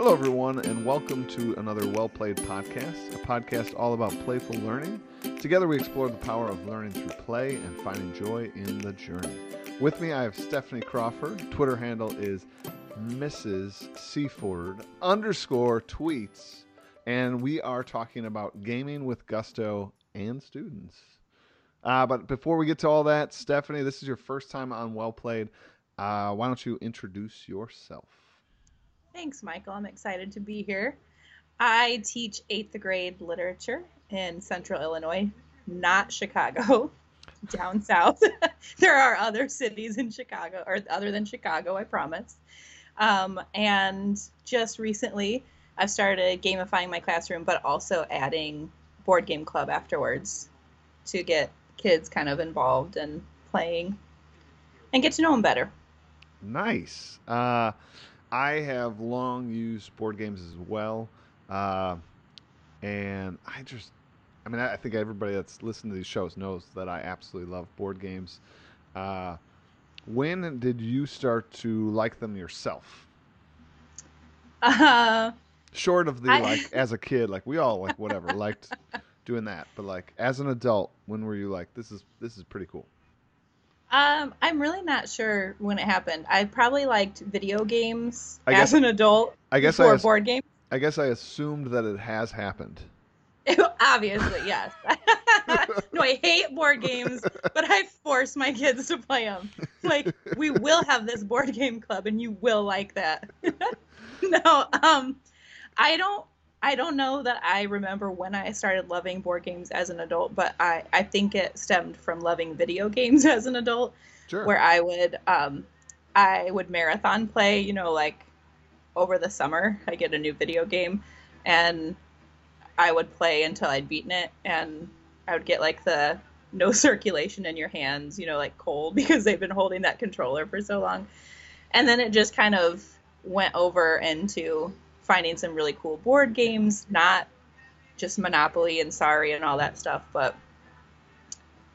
Hello, everyone, and welcome to another Well Played podcast, a podcast all about playful learning. Together, we explore the power of learning through play and finding joy in the journey. With me, I have Stephanie Crawford. Twitter handle is Mrs. Seaford underscore tweets, and we are talking about gaming with gusto and students. Uh, but before we get to all that, Stephanie, this is your first time on Well Played. Uh, why don't you introduce yourself? Thanks, Michael. I'm excited to be here. I teach eighth grade literature in central Illinois, not Chicago, down south. there are other cities in Chicago, or other than Chicago, I promise. Um, and just recently, I've started gamifying my classroom, but also adding board game club afterwards to get kids kind of involved and playing and get to know them better. Nice. Uh, I have long used board games as well. Uh, and I just, I mean, I think everybody that's listened to these shows knows that I absolutely love board games. Uh, when did you start to like them yourself? Uh, Short of the I- like as a kid, like we all like whatever liked doing that, but like as an adult, when were you like this is this is pretty cool? Um, I'm really not sure when it happened. I probably liked video games I as guess- an adult I guess I board games. I guess I assumed that it has happened. Obviously, yes. no, I hate board games, but I force my kids to play them. Like, we will have this board game club, and you will like that. no, um, I don't. I don't know that I remember when I started loving board games as an adult, but I, I think it stemmed from loving video games as an adult, Sure. where I would um, I would marathon play, you know, like over the summer, I get a new video game, and I would play until I'd beaten it, and I would get like the no circulation in your hands, you know, like cold because they've been holding that controller for so long. And then it just kind of went over into finding some really cool board games, not just Monopoly and Sorry and all that stuff, but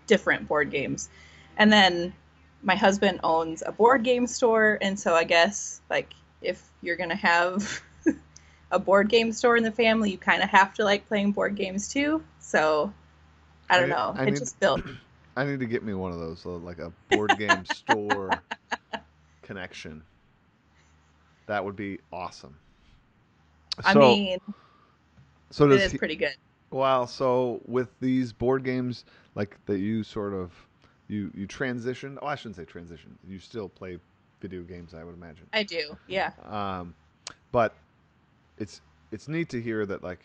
different board games. And then my husband owns a board game store, and so I guess like if you're gonna have a board game store in the family, you kind of have to like playing board games too. So I don't I- know. I it need- just built. I need to get me one of those, so like a board game store connection. That would be awesome. I So, mean, so it is he, pretty good. well, so with these board games, like that, you sort of you you transition. Oh, I shouldn't say transition. You still play video games, I would imagine. I do. Yeah. Um, but it's it's neat to hear that like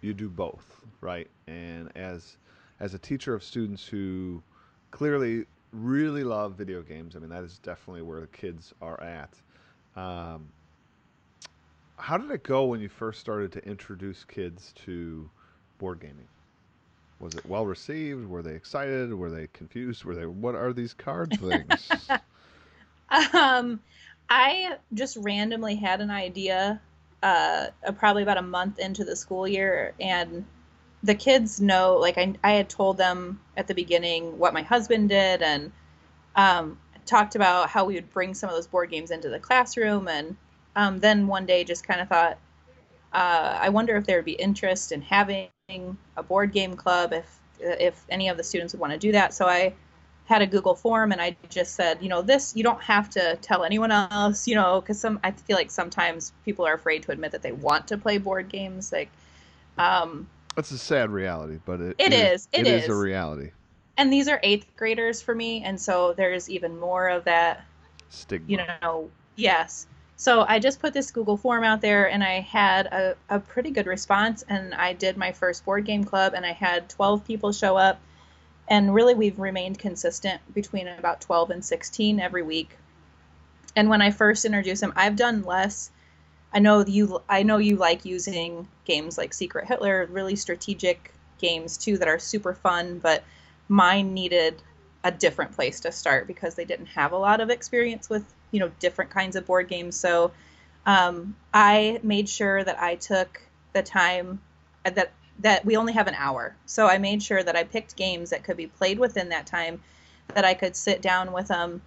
you do both, right? And as as a teacher of students who clearly really love video games, I mean that is definitely where the kids are at. Um, how did it go when you first started to introduce kids to board gaming? Was it well received? Were they excited? Were they confused? Were they what are these card things? Um, I just randomly had an idea, uh, probably about a month into the school year, and the kids know, like I, I had told them at the beginning what my husband did, and um, talked about how we would bring some of those board games into the classroom, and um, then one day just kind of thought, uh, I wonder if there would be interest in having a board game club, if if any of the students would want to do that. So I had a Google form and I just said, you know, this you don't have to tell anyone else, you know, because some I feel like sometimes people are afraid to admit that they want to play board games. Like, um, It's a sad reality, but it, It is, it it is a reality. and these are eighth graders for me, and so there's even more of that Stigma. you know, yes. So I just put this Google form out there and I had a, a pretty good response. And I did my first board game club and I had 12 people show up. And really, we've remained consistent between about 12 and 16 every week. And when I first introduced them, I've done less. I know you. I know you like using games like Secret Hitler, really strategic games too that are super fun. But mine needed a different place to start because they didn't have a lot of experience with you know different kinds of board games. So um, i made sure that i took the time that that we only have an hour. So i made sure that i picked games that could be played within that time that i could sit down with them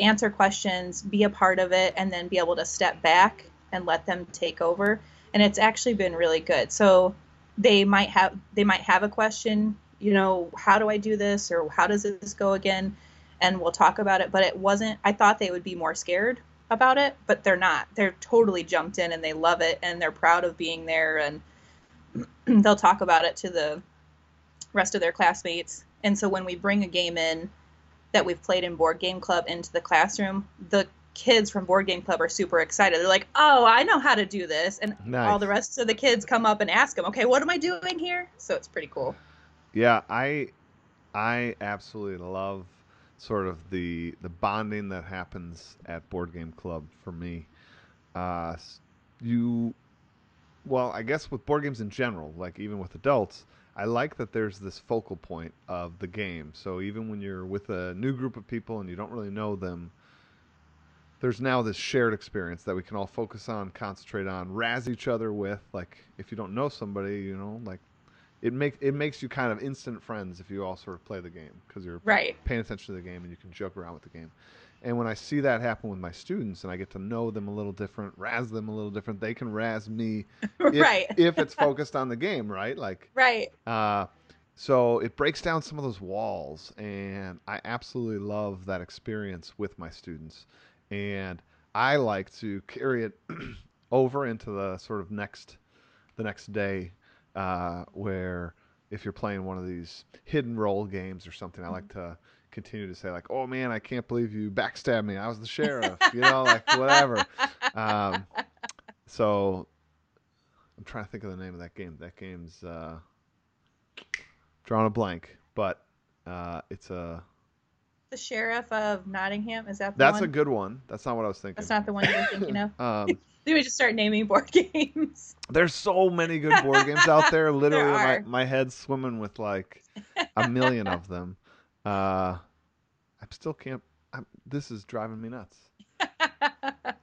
answer questions be a part of it and then be able to step back and let them take over. And it's actually been really good. So they might have they might have a question you know how do i do this or how does this go again and we'll talk about it but it wasn't i thought they would be more scared about it but they're not. They're totally jumped in and they love it and they're proud of being there and they'll talk about it to the rest of their classmates. And so when we bring a game in that we've played in board game club into the classroom the kids from board game club are super excited. They're like oh i know how to do this. And Nice. all the rest of the kids come up and ask them okay what am i doing here? So it's pretty cool. Yeah, I I absolutely love sort of the the bonding that happens at board game club for me. Uh, you, well, I guess with board games in general, like even with adults, I like that there's this focal point of the game. So even when you're with a new group of people and you don't really know them, there's now this shared experience that we can all focus on, concentrate on, razz each other with. Like if you don't know somebody, you know, like it make it makes you kind of instant friends if you all sort of play the game because you're right paying attention to the game and you can joke around with the game. And when I see that happen with my students and I get to know them a little different, razz them a little different, they can razz me if, right if it's focused on the game, right? Like, right uh, so it breaks down some of those walls, and I absolutely love that experience with my students. And I like to carry it over into the sort of next, the next day, uh, where if you're playing one of these hidden role games or something, I like to continue to say like, "Oh man, I can't believe you backstabbed me. I was the sheriff," you know, like whatever. Um, so I'm trying to think of the name of that game. That game's uh, drawing a blank, but uh, it's a the sheriff of nottingham is that the that's one a good one. That's not what I was thinking. that's not the one you were thinking of Um, then we just start naming board games there's so many good board games out there. Literally, my, my head's swimming with like a million of them. Uh, I still can't. I'm, this is driving me nuts.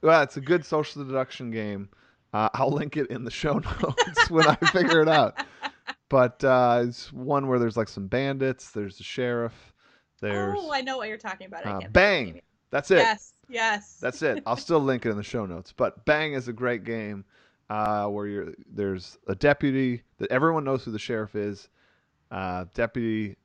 Well, it's a good social deduction game. Uh, I'll link it in the show notes when I figure it out. But uh, it's one where there's like some bandits. There's the sheriff. There's oh i know what you're talking about I uh, Bang. That's it. yes yes That's it. I'll still link it in the show notes. But Bang is a great game uh, where you're there's a deputy that everyone knows who the sheriff is. Uh, deputy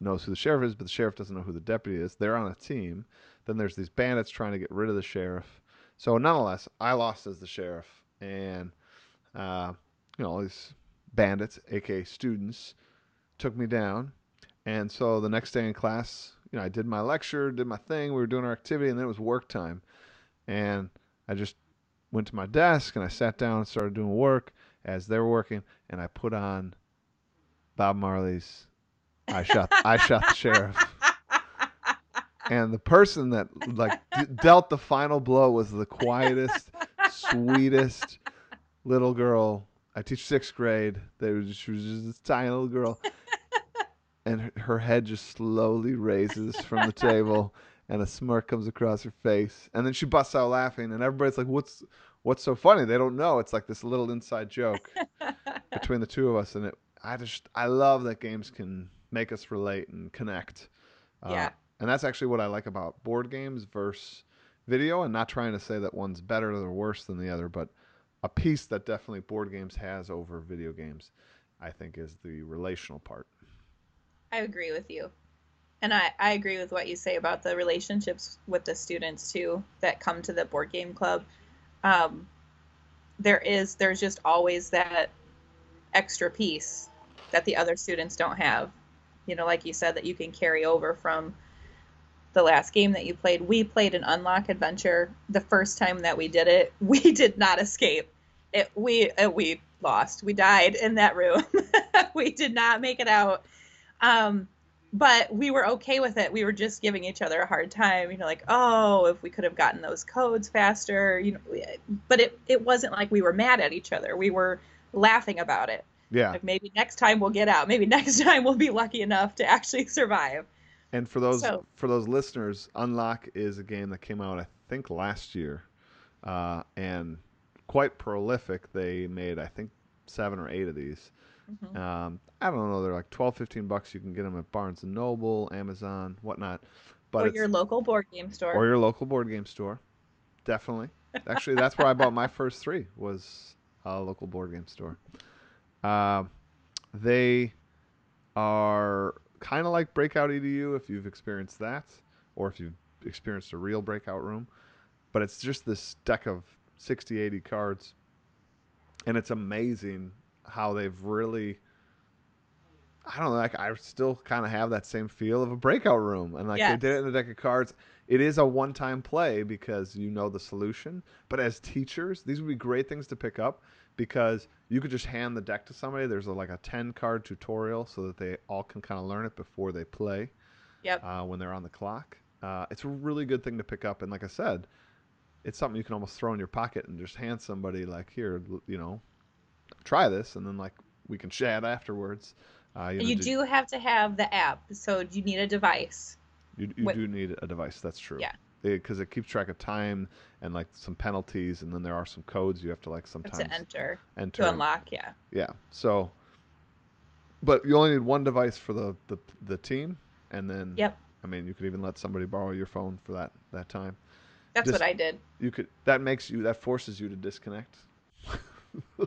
knows who the sheriff is, but the sheriff doesn't know who the deputy is. They're on a team. Then there's these bandits trying to get rid of the sheriff. So nonetheless, I lost as the sheriff, and uh, you know all these bandits, aka students, took me down. And so the next day in class, you know, I did my lecture, did my thing. We were doing our activity, and then it was work time. And I just went to my desk and I sat down and started doing work as they were working, and I put on Bob Marley's "I shot I shot the sheriff." And the person that like d- dealt the final blow was the quietest, sweetest little girl. I teach sixth grade. They was she was just this tiny little girl, and her, head just slowly raises from the table, and a smirk comes across her face, and then she busts out laughing, and everybody's like, "What's what's so funny?" They don't know. It's like this little inside joke between the two of us, and it. I just I love that games can make us relate and connect. Uh, Yeah. and that's actually what I like about board games versus video, and not trying to say that one's better or worse than the other, but a piece that definitely board games has over video games, I think, is the relational part. I agree with you. And I, I agree with what you say about the relationships with the students too that come to the board game club. Um, there is there's just always that extra piece that the other students don't have. You know, like you said, that you can carry over from the last game that you played. We played an unlock adventure. The first time that we did it, we did not escape. It we uh, we lost. We died in that room. we did not make it out. Um, but we were okay with it. We were just giving each other a hard time, you know, like, oh, if we could have gotten those codes faster, you know. But it it wasn't like we were mad at each other. We were laughing about it. Yeah, Like maybe next time we'll get out. Maybe next time we'll be lucky enough to actually survive. and for those So- for those listeners, Unlock is a game that came out I think last year, uh, and quite prolific. They made I think seven or eight of these. Mhm. Um, I don't know. They're like 12, 15 bucks. You can get them at Barnes and Noble, Amazon, whatnot. But or your local board game store. or your local board game store, definitely. Actually, that's where I bought my first three. Was a local board game store. Uh, they are kind of like Breakout EDU if you've experienced that, or if you've experienced a real breakout room. But it's just this deck of 60, 80 cards. And it's amazing how they've really. I don't know. Like I still kind of have that same feel of a breakout room, and like Yes. they did it in the deck of cards. It is a one-time play because you know the solution. But as teachers, these would be great things to pick up because you could just hand the deck to somebody. There's a, like a 10-card tutorial so that they all can kind of learn it before they play Yep. uh, when they're on the clock. Uh, it's a really good thing to pick up, and like I said, it's something you can almost throw in your pocket and just hand somebody like, here, you know, try this, and then like we can chat afterwards. Uh, you know, you do- do have to have the app, so you need a device. you, you Wait. do need a device. That's true. Yeah. Because it, keeps track of time and like some penalties, and then there are some codes you have to like to sometimes enter enter. to unlock. Yeah. Yeah. So, but you only need one device for the the, the team, and then Yep. I mean, you could even let somebody borrow your phone for that that time. That's Just- what I did. You could that makes you that forces you to disconnect.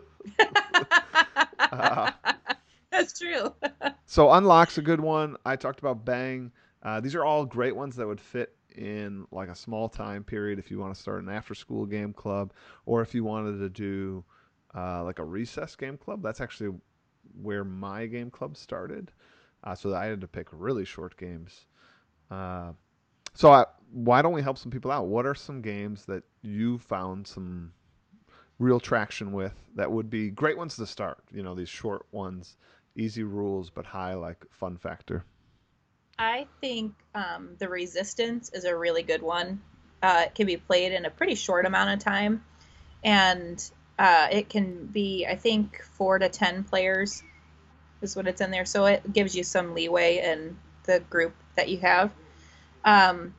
Uh, That's true. So unlock's a good one. I talked about bang. Uh, these are all great ones that would fit in like a small time period if you want to start an after school game club or if you wanted to do uh, like a recess game club. That's actually where my game club started. Uh, so I had to pick really short games. Uh, so I, why don't we help some people out? What are some games that you found some real traction with that would be great ones to start? You know, these short ones easy rules but high like fun factor. I think um, the Resistance is a really good one. Uh, it can be played in a pretty short amount of time, and uh, it can be, I think, four to ten players is what it's in there. So it gives you some leeway in the group that you have. Um,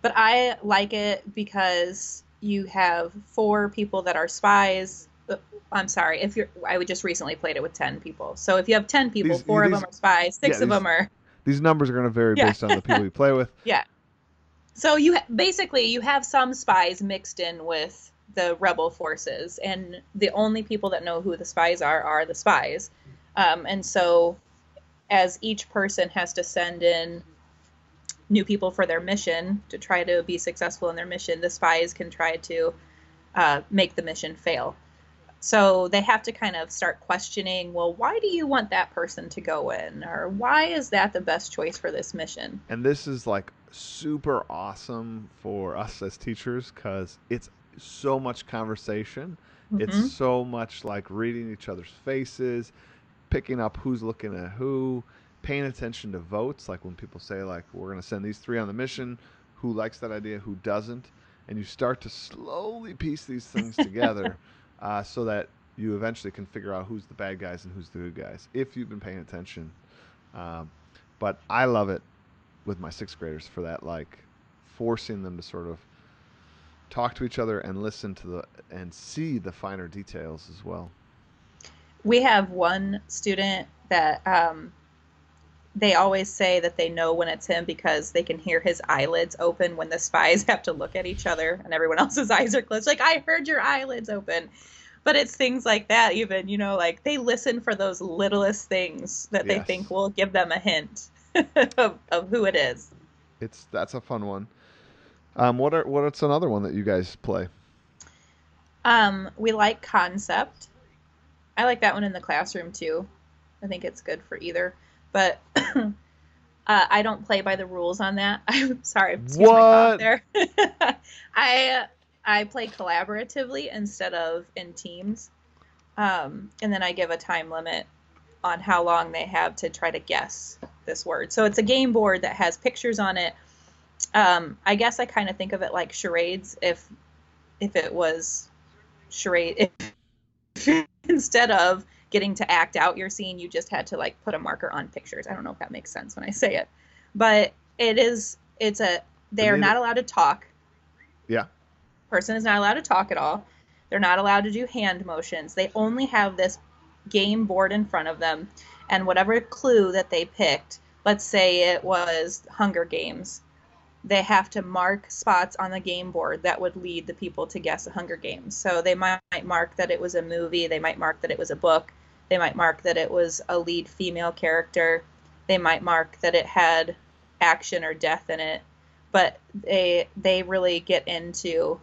but I like it because you have four people that are spies. Uh, I'm sorry, if you're, I would just recently played it with ten people. So if you have ten people, These- four of them are spies, six yeah, of these- them are These numbers are going to vary Yeah. based on the people you play with. Yeah. So you ha- basically you have some spies mixed in with the rebel forces, and the only people that know who the spies are are the spies. Um, and so, as each person has to send in new people for their mission to try to be successful in their mission, the spies can try to uh, make the mission fail. So they have to kind of start questioning, well, why do you want that person to go in, or why is that the best choice for this mission? And this is like super awesome for us as teachers because it's so much conversation. Mhm. It's so much like reading each other's faces, picking up who's looking at who, paying attention to votes. Like when people say, like, we're going to send these three on the mission, who likes that idea, who doesn't. And you start to slowly piece these things together uh, so that you eventually can figure out who's the bad guys and who's the good guys if you've been paying attention. Um, but I love it with my sixth graders for that, like forcing them to sort of talk to each other and listen to the and see the finer details as well. we have one student that um, they always say that they know when it's him because they can hear his eyelids open when the spies have to look at each other and everyone else's eyes are closed. Like, I heard your eyelids open. But it's things like that, even, you know, like they listen for those littlest things that they think will give them a hint of, of who it is. It's that's a fun one. Um, what are what's another one that you guys play? Um, we like concept. I like that one in the classroom too. I think it's good for either. But uh, I don't play by the rules on that. I'm sorry. Excuse my cough What? there. I I play collaboratively instead of in teams, um, and then I give a time limit on how long they have to try to guess this word. So it's a game board that has pictures on it. Um, I guess I kind of think of it like charades if if it was charade if instead of getting to act out your scene you just had to like put a marker on pictures. I don't know if that makes sense when i say it. But it is it's a they're not allowed to talk. Yeah. person is not allowed to talk at all. They're not allowed to do hand motions. They only have this game board in front of them and whatever clue that they picked let's say it was hunger games they have to mark spots on the game board that would lead the people to guess a Hunger Games. So they might mark that it was a movie, they might mark that it was a book, they might mark that it was a lead female character, they might mark that it had action or death in it. But they they really get into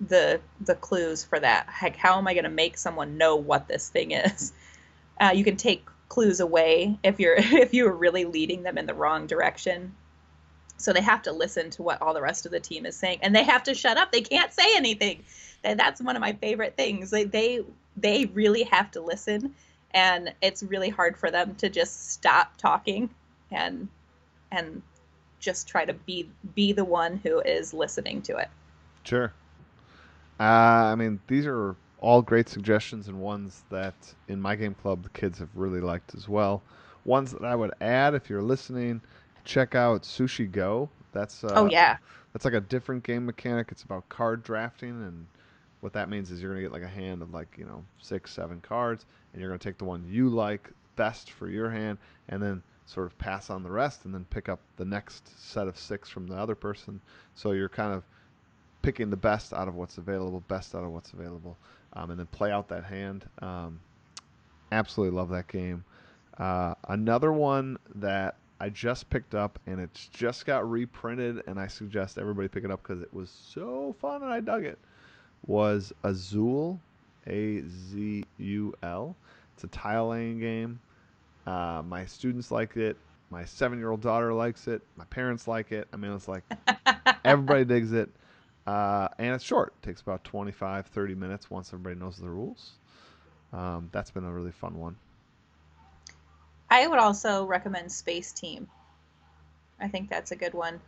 the the clues for that. Like how am I going to make someone know what this thing is? Uh, you can take clues away if you're if you are really leading them in the wrong direction so they have to listen to what all the rest of the team is saying. And they have to shut up. They can't say anything. And that's one of my favorite things. Like they they really have to listen. And it's really hard for them to just stop talking and and just try to be be the one who is listening to it. Sure. Uh, i mean these are all great suggestions and ones that in my game club the kids have really liked as well. Ones that i would add if you're listening check out Sushi Go. That's uh, oh yeah. That's like a different game mechanic. It's about card drafting, and what that means is you're gonna get like a hand of like you know six, seven cards, and you're gonna take the one you like best for your hand, and then sort of pass on the rest, and then pick up the next set of six from the other person. So you're kind of picking the best out of what's available, best out of what's available, um, and then play out that hand. Um, absolutely love that game. Uh, another one that I just picked up and it's just got reprinted, and I suggest everybody pick it up because it was so fun and I dug it. Was Azul, A Z U L. It's a tile laying game. Uh, my students like it. My seven year old daughter likes it. My parents like it. I mean, it's like everybody digs it. Uh, and it's short. It takes about 25, 30 minutes once everybody knows the rules. Um, that's been a really fun one. I would also recommend Space Team. I think that's a good one.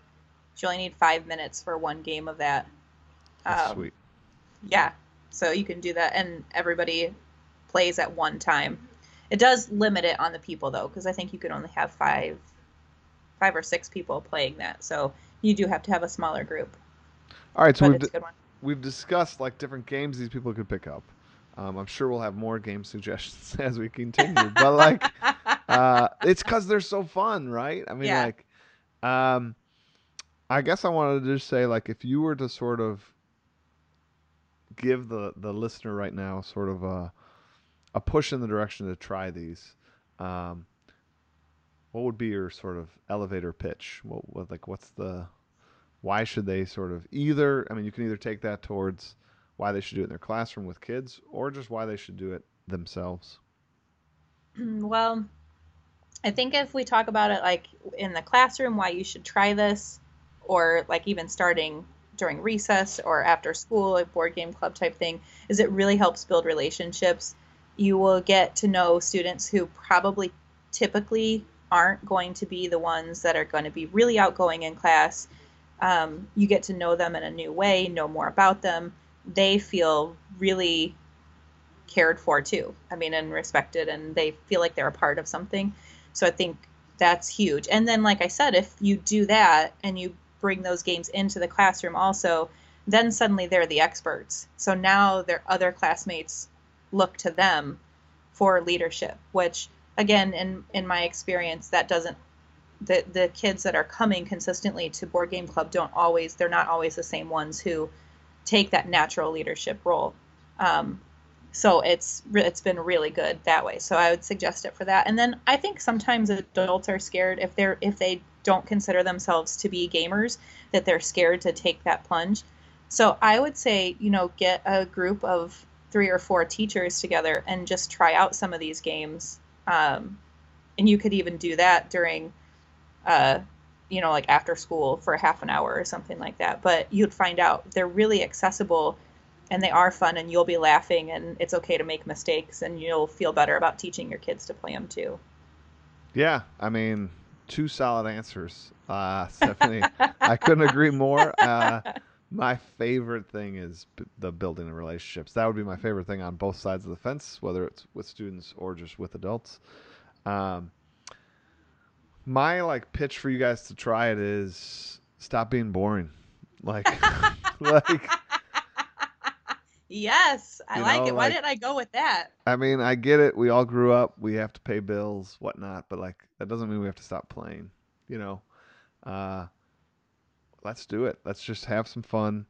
You only need five minutes for one game of that. That's um, sweet. Yeah, so you can do that, and everybody plays at one time. It does limit it on the people though, because I think you can only have five, five or six people playing that. So you do have to have a smaller group. All right, so we've, di- we've discussed like different games these people could pick up. Um, I'm sure we'll have more game suggestions as we continue, but like uh, it's because they're so fun, right? I mean, yeah. like, um, I guess I wanted to just say, like, if you were to sort of give the the listener right now sort of a a push in the direction to try these, um, what would be your sort of elevator pitch? What, what like what's the why should they sort of either? I mean, you can either take that towards why they should do it in their classroom with kids, or just why they should do it themselves. Well, I think if we talk about it like in the classroom, why you should try this, or like even starting during recess or after school, a board game club type thing, is it really helps build relationships. You will get to know students who probably typically aren't going to be the ones that are going to be really outgoing in class. Um, you get to know them in a new way, know more about them. They feel really cared for too. I mean, and respected, and they feel like they're a part of something. So I think that's huge. And then, like I said, if you do that and you bring those games into the classroom also, then suddenly they're the experts. So now their other classmates look to them for leadership, which again, in in my experience, that doesn't the the kids that are coming consistently to board game club don't always they're not always the same ones who take that natural leadership role. Um, so it's it's been really good that way. So i would suggest it for that. And then i think sometimes adults are scared if they're if they don't consider themselves to be gamers that they're scared to take that plunge. So i would say you know get a group of three or four teachers together and just try out some of these games. Um, and you could even do that during uh, you know like after school for half an hour or something like that. But you'd find out they're really accessible and they are fun and you'll be laughing and it's okay to make mistakes and you'll feel better about teaching your kids to play them too. Yeah i mean two solid answers. Uh, stephanie i couldn't agree more. Uh, my favorite thing is b- the building of relationships. That would be my favorite thing on both sides of the fence whether it's with students or just with adults. Um, my like pitch for you guys to try it is stop being boring. Like like Yes, I you like know, it. Why like, didn't I go with that? I mean, I get it. We all grew up. We have to pay bills, whatnot. But like, that doesn't mean we have to stop playing. You know, uh, let's do it. Let's just have some fun.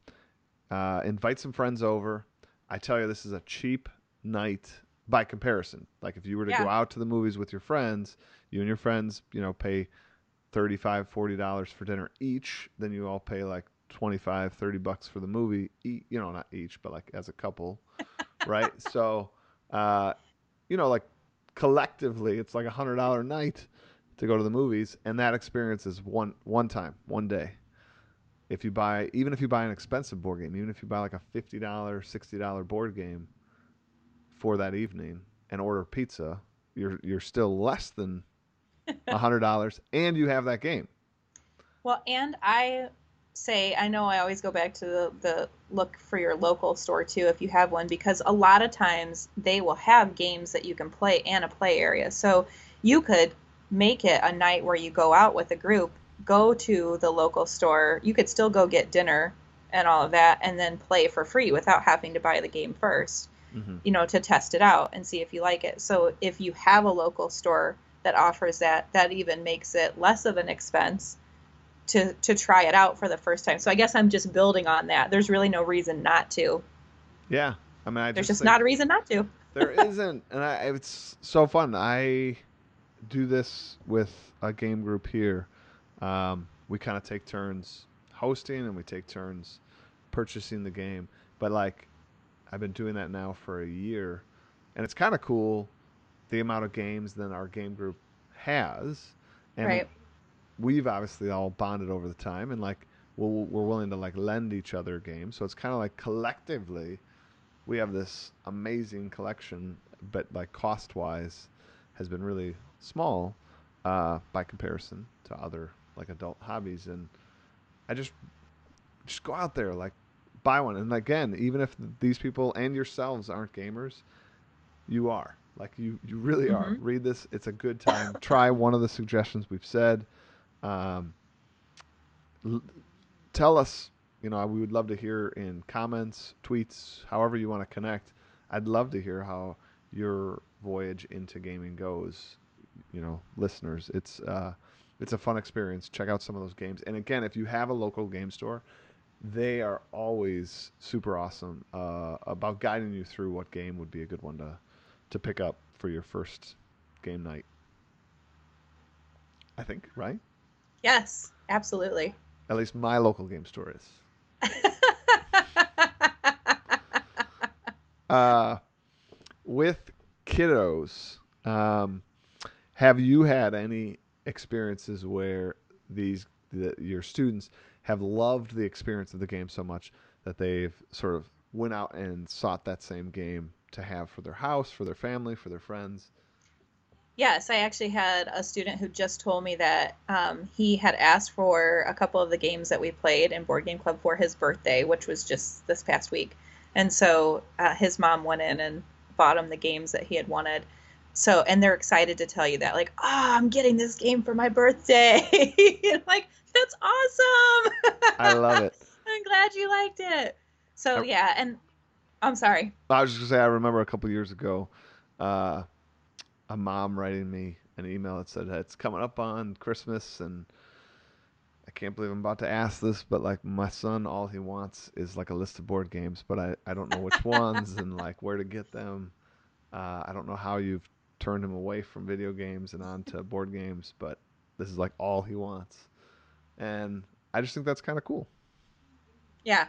Uh, invite some friends over. I tell you, this is a cheap night by comparison. Like if you were to Yeah. go out to the movies with your friends, you and your friends, you know, pay 35 40 dollars for dinner each, then you all pay like 25 30 bucks for the movie, you know, not each, but like as a couple, right? So, uh, you know, like collectively, it's like a hundred dollar night to go to the movies, and that experience is one one time, one day. If you buy, even if you buy an expensive board game, even if you buy like a fifty dollar, sixty dollar board game for that evening and order pizza, you're you're still less than a hundred dollars, and you have that game. Well, and I say, I know I always go back to the, the look for your local store too, if you have one, because a lot of times they will have games that you can play and a play area. So you could make it a night where you go out with a group, go to the local store. You could still go get dinner and all of that, and then play for free without having to buy the game first Mm-hmm. you know, to test it out and see if you like it. So if you have a local store that offers that, that even makes it less of an expense to to try it out for the first time. So I guess I'm just building on that. There's really no reason not to. Yeah, I mean, I There's just just not a reason not to. there isn't, and I, it's so fun. I do this with a game group here. Um, we kind of take turns hosting, and we take turns purchasing the game. But like, I've been doing that now for a year, and it's kind of cool the amount of games that our game group has, and Right. We've obviously all bonded over the time, and like we'll, we're willing to like lend each other games. So it's kind of like collectively, we have this amazing collection, but like cost wise, has been really small uh, by comparison to other like adult hobbies. And I just just go out there like buy one. And again, even if these people and yourselves aren't gamers, you are. Like you, you really are. Mhm. Read this; it's a good time. Try one of the suggestions we've said. Um, l- tell us, you know, we would love to hear in comments, tweets, however you want to connect. I'd love to hear how your voyage into gaming goes. You know, listeners, it's uh, it's a fun experience. Check out some of those games. And again, if you have a local game store, they are always super awesome uh, about guiding you through what game would be a good one to to pick up for your first game night. I think, right? Yes, absolutely. At least my local game store is. Uh, with kiddos, um, have you had any experiences where these the, your students have loved the experience of the game so much that they've sort of went out and sought that same game to have for their house, for their family, for their friends? Yes, I actually had a student who just told me that um, he had asked for a couple of the games that we played in Board Game Club for his birthday, which was just this past week. And so uh, his mom went in and bought him the games that he had wanted. So, and they're excited to tell you that, like, oh, I'm getting this game for my birthday. Like, that's awesome. I love it. I'm glad you liked it. So, I- yeah. And I'm sorry. I was just gonna say I remember a couple years ago, uh, a mom writing me an email that said it's coming up on Christmas and I can't believe I'm about to ask this, but like my son, all he wants is like a list of board games, but I, I don't know which ones and like where to get them. Uh, I don't know how you've turned him away from video games and onto board games, but this is like all he wants, and I just think that's kind of cool. Yeah.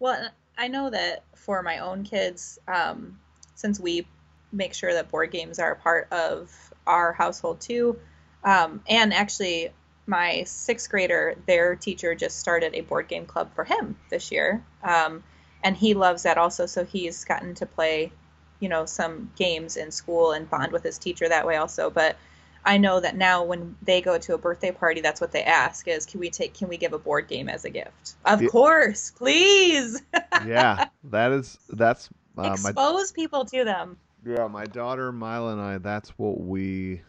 Well, I know that for my own kids, um, since we make sure that board games are a part of our household too, um, and actually, my sixth grader, their teacher just started a board game club for him this year, um, and he loves that also. So he's gotten to play, you know, some games in school and bond with his teacher that way also. But I know that now when they go to a birthday party, that's what they ask is, can we take, can we give a board game as a gift? Of Yeah. course, please. yeah, that is that's uh, my Expose people to them. Yeah, my daughter Mila and I. That's what we,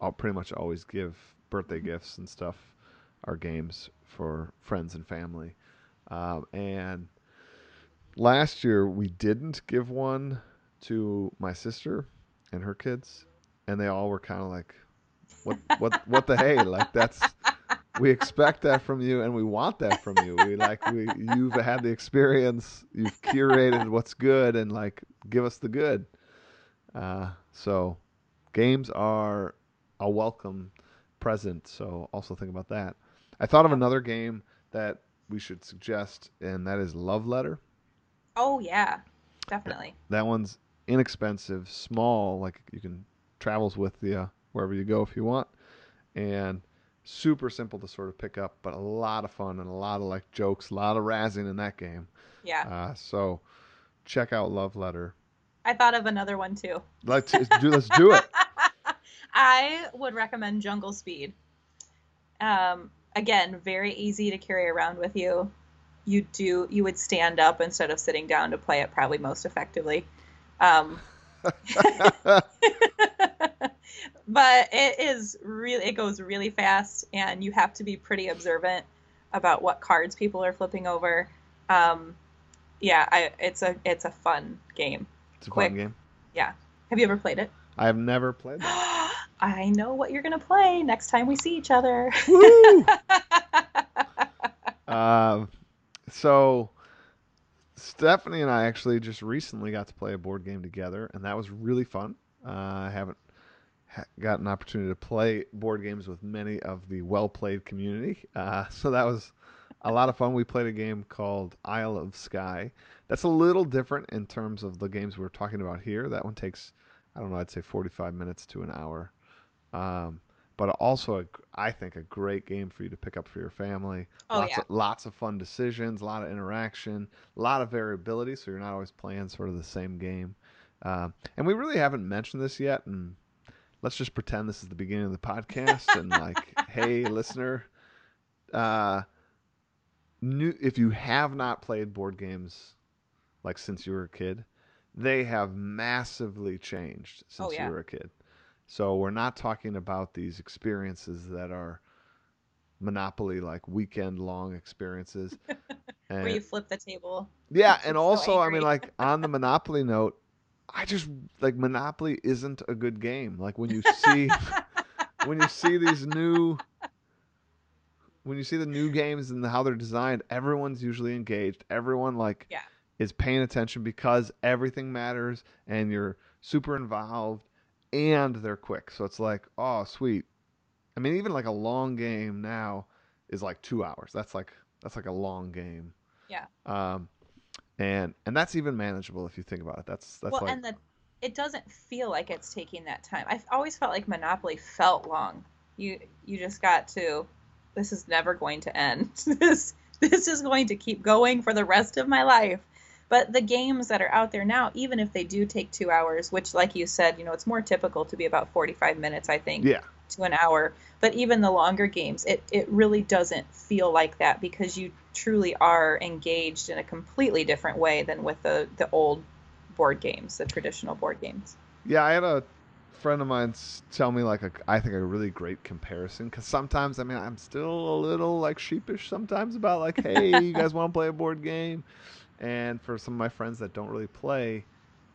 all pretty much always give birthday gifts and stuff. Our games for friends and family, um, and last year we didn't give one to my sister and her kids, and they all were kind of like, "What, what, what the hey?" Like that's we expect that from you, and we want that from you. We like we you've had the experience, you've curated what's good, and like give us the good. Uh, so, games are a welcome present. So also think about that. I thought of another game that we should suggest, and that is Love Letter. Oh yeah, definitely. That one's inexpensive, small, like you can travels with you wherever you go if you want, and super simple to sort of pick up, but a lot of fun and a lot of like jokes, a lot of razzing in that game. Yeah. Uh, so check out Love Letter. I thought of another one too. Let's do let's do it. I would recommend Jungle Speed. Um, again, very easy to carry around with you. You do you would stand up instead of sitting down to play it probably most effectively. Um, but it is really it goes really fast and you have to be pretty observant about what cards people are flipping over. Um, yeah, I, it's a it's a fun game. It's a Quick. fun game. Yeah. Have you ever played it? I have never played that. I know what you're gonna play next time we see each other. Woo! Um, so Stephanie and I actually just recently got to play a board game together, and that was really fun. Uh, I haven't ha- got an opportunity to play board games with many of the well-played community, uh, so that was a lot of fun. We played a game called Isle of Skye. That's a little different in terms of the games we're talking about here. That one takes, I don't know, I'd say 45 minutes to an hour. Um, but also, a, I think, a great game for you to pick up for your family. Oh, lots, yeah. of, lots of fun decisions, a lot of interaction, a lot of variability, so you're not always playing sort of the same game. Um, and we really haven't mentioned this yet, and let's just pretend this is the beginning of the podcast and like, hey, listener, uh, new if you have not played board games like since you were a kid, they have massively changed since Oh, yeah. you were a kid. So we're not talking about these experiences that are monopoly like weekend long experiences. Where you flip the table. Yeah, and so also, I mean, like on the Monopoly note, I just like Monopoly isn't a good game. Like when you see when you see these new when you see the new games and how they're designed, everyone's usually engaged. Everyone like Yeah. Is paying attention because everything matters and you're super involved and they're quick. So it's like, oh, sweet. I mean, even like a long game now is like 2 hours. That's like that's like a long game. Yeah. Um and and that's even manageable if you think about it. That's that's well, like and the it doesn't feel like it's taking that time. I've always felt like Monopoly felt long. You you just got to. This is never going to end. this this is going to keep going for the rest of my life. But the games that are out there now, even if they do take two hours, which, like you said, you know, it's more typical to be about forty-five minutes, I think, yeah. to an hour. But even the longer games, it it really doesn't feel like that because you truly are engaged in a completely different way than with the the old board games, the traditional board games. Yeah, I had a friend of mine tell me like a I think a really great comparison because sometimes I mean I'm still a little like sheepish sometimes about like hey you guys want to play a board game, and for some of my friends that don't really play,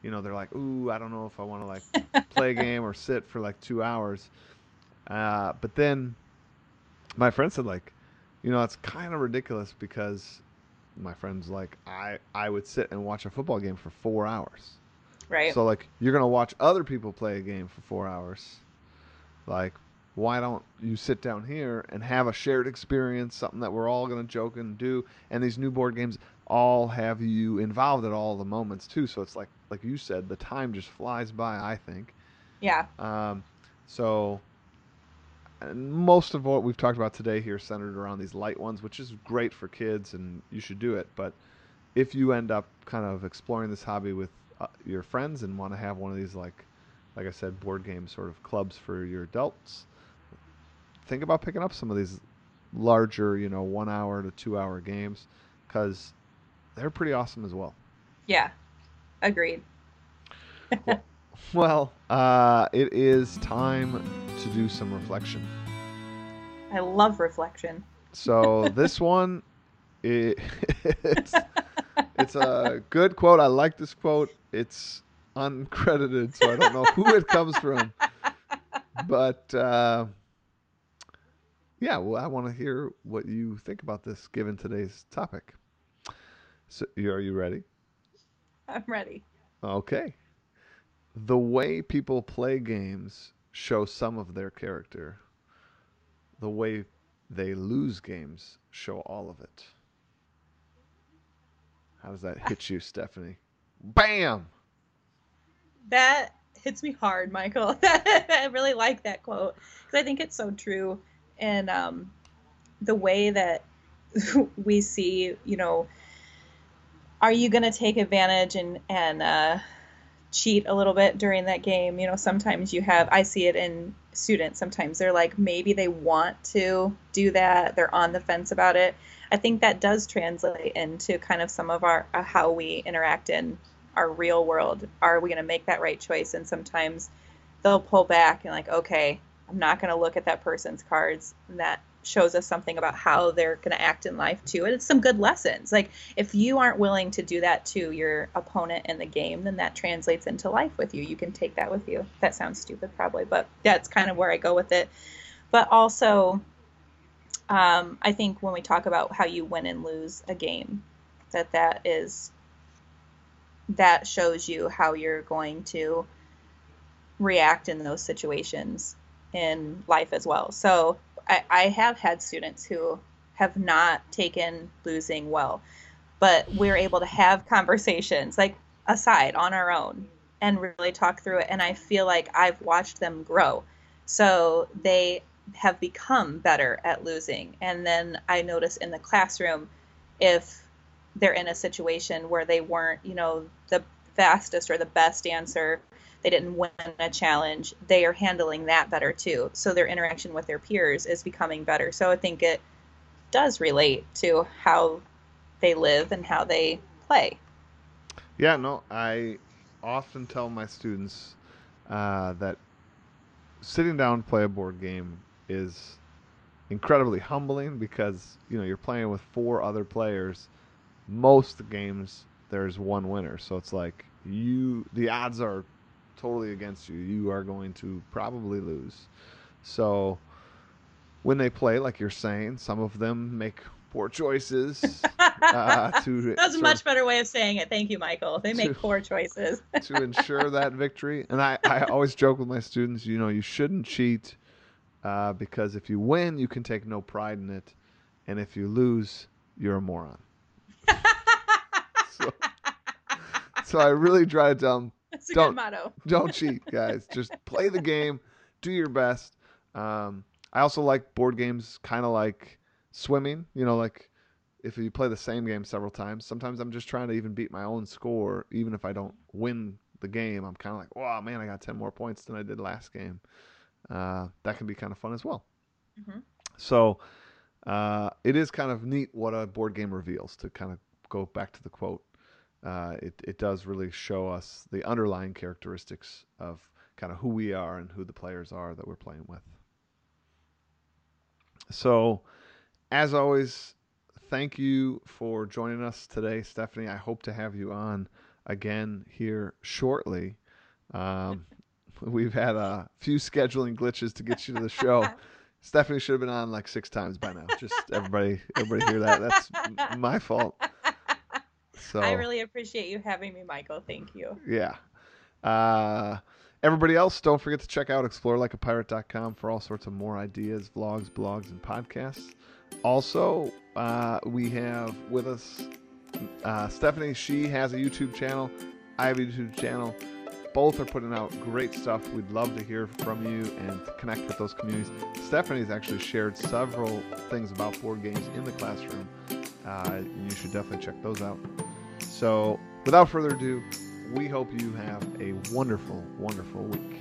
you know they're like ooh I don't know if I want to like play a game or sit for like two hours, uh, but then my friend said like, you know it's kind of ridiculous because my friend's like I I would sit and watch a football game for four hours. Right. So like you're gonna watch other people play a game for four hours. Like, why don't you sit down here and have a shared experience, something that we're all gonna joke and do? And these new board games all have you involved at all the moments too. So it's like like you said, the time just flies by. I think. yeah. Um, so most of what we've talked about today here centered around these light ones, which is great for kids, and you should do it. But if you end up kind of exploring this hobby with uh, your friends and want to have one of these like, like I said, board game sort of clubs for your adults, think about picking up some of these larger, you know, one hour to two hour games, because they're pretty awesome as well. Yeah. Agreed. Well, uh, it is time to do some reflection. I love reflection. So this one, i it's it's a good quote. I like this quote. It's uncredited, so I don't know who it comes from. But uh, yeah, well, I want to hear what you think about this given today's topic. So, are you ready? I'm ready. Okay. The way people play games show some of their character. The way they lose games show all of it. How does that hit you, Stephanie? Bam! That hits me hard, Michael. I really like that quote because I think it's so true. And um, the way that we see, you know, are you going to take advantage and and uh, cheat a little bit during that game? You know, sometimes you have. I see it in students. Sometimes they're like maybe they want to do that. They're on the fence about it. I think that does translate into kind of some of our uh, how we interact in our real world. Are we going to make that right choice? And sometimes they'll pull back and like, okay, I'm not going to look at that person's cards. And that shows us something about how they're going to act in life too. And it's some good lessons. Like if you aren't willing to do that to your opponent in the game, then that translates into life with you. You can take that with you. That sounds stupid probably, but that's kind of where I go with it. But also, um, I think when we talk about how you win and lose a game, that that is that shows you how you're going to react in those situations in life as well. So I, I have had students who have not taken losing well, but we're able to have conversations like aside on our own and really talk through it. And I feel like I've watched them grow. So they have become better at losing. And then I notice in the classroom, if they're in a situation where they weren't, you know, the fastest or the best answer, they didn't win a challenge, they are handling that better too. So their interaction with their peers is becoming better. So I think it does relate to how they live and how they play. Yeah, no, I often tell my students uh, that sitting down play a board game is incredibly humbling because you know you're playing with four other players most games there's one winner. So it's like you the odds are totally against you. You are going to probably lose. So when they play, like you're saying, some of them make poor choices. uh, to that's a much better way of saying it. Thank you, Michael. They make to, poor choices to ensure that victory. And I, I always joke with my students, you know, you shouldn't cheat uh, because if you win, you can take no pride in it, and if you lose, you're a moron so, so I really try to tell them That's a don't, good motto. don't cheat, guys. Just play the game, do your best. Um, I also like board games, kind of like swimming. You know, like if you play the same game several times, sometimes I'm just trying to even beat my own score, even if I don't win the game. I'm kind of like, wow, man, I got 10 more points than I did last game. Uh, that can be kind of fun as well. Mm-hmm. So uh, it is kind of neat what a board game reveals to kind of go back to the quote. Uh, it, it does really show us the underlying characteristics of kind of who we are and who the players are that we're playing with. So, as always, thank you for joining us today, Stephanie. I hope to have you on again here shortly. Um, we've had a few scheduling glitches to get you to the show. Stephanie should have been on like six times by now. Just everybody, everybody hear that? That's my fault. So I really appreciate you having me, Michael. Thank you. Yeah. Uh, everybody else, don't forget to check out explorelikeapirate.com for all sorts of more ideas, vlogs, blogs, and podcasts. Also, uh, we have with us uh, Stephanie. She has a YouTube channel. I have a YouTube channel. Both are putting out great stuff. We'd love to hear from you and connect with those communities. Stephanie's actually shared several things about board games in the classroom. Uh, you should definitely check those out. So, without further ado, we hope you have a wonderful, wonderful week.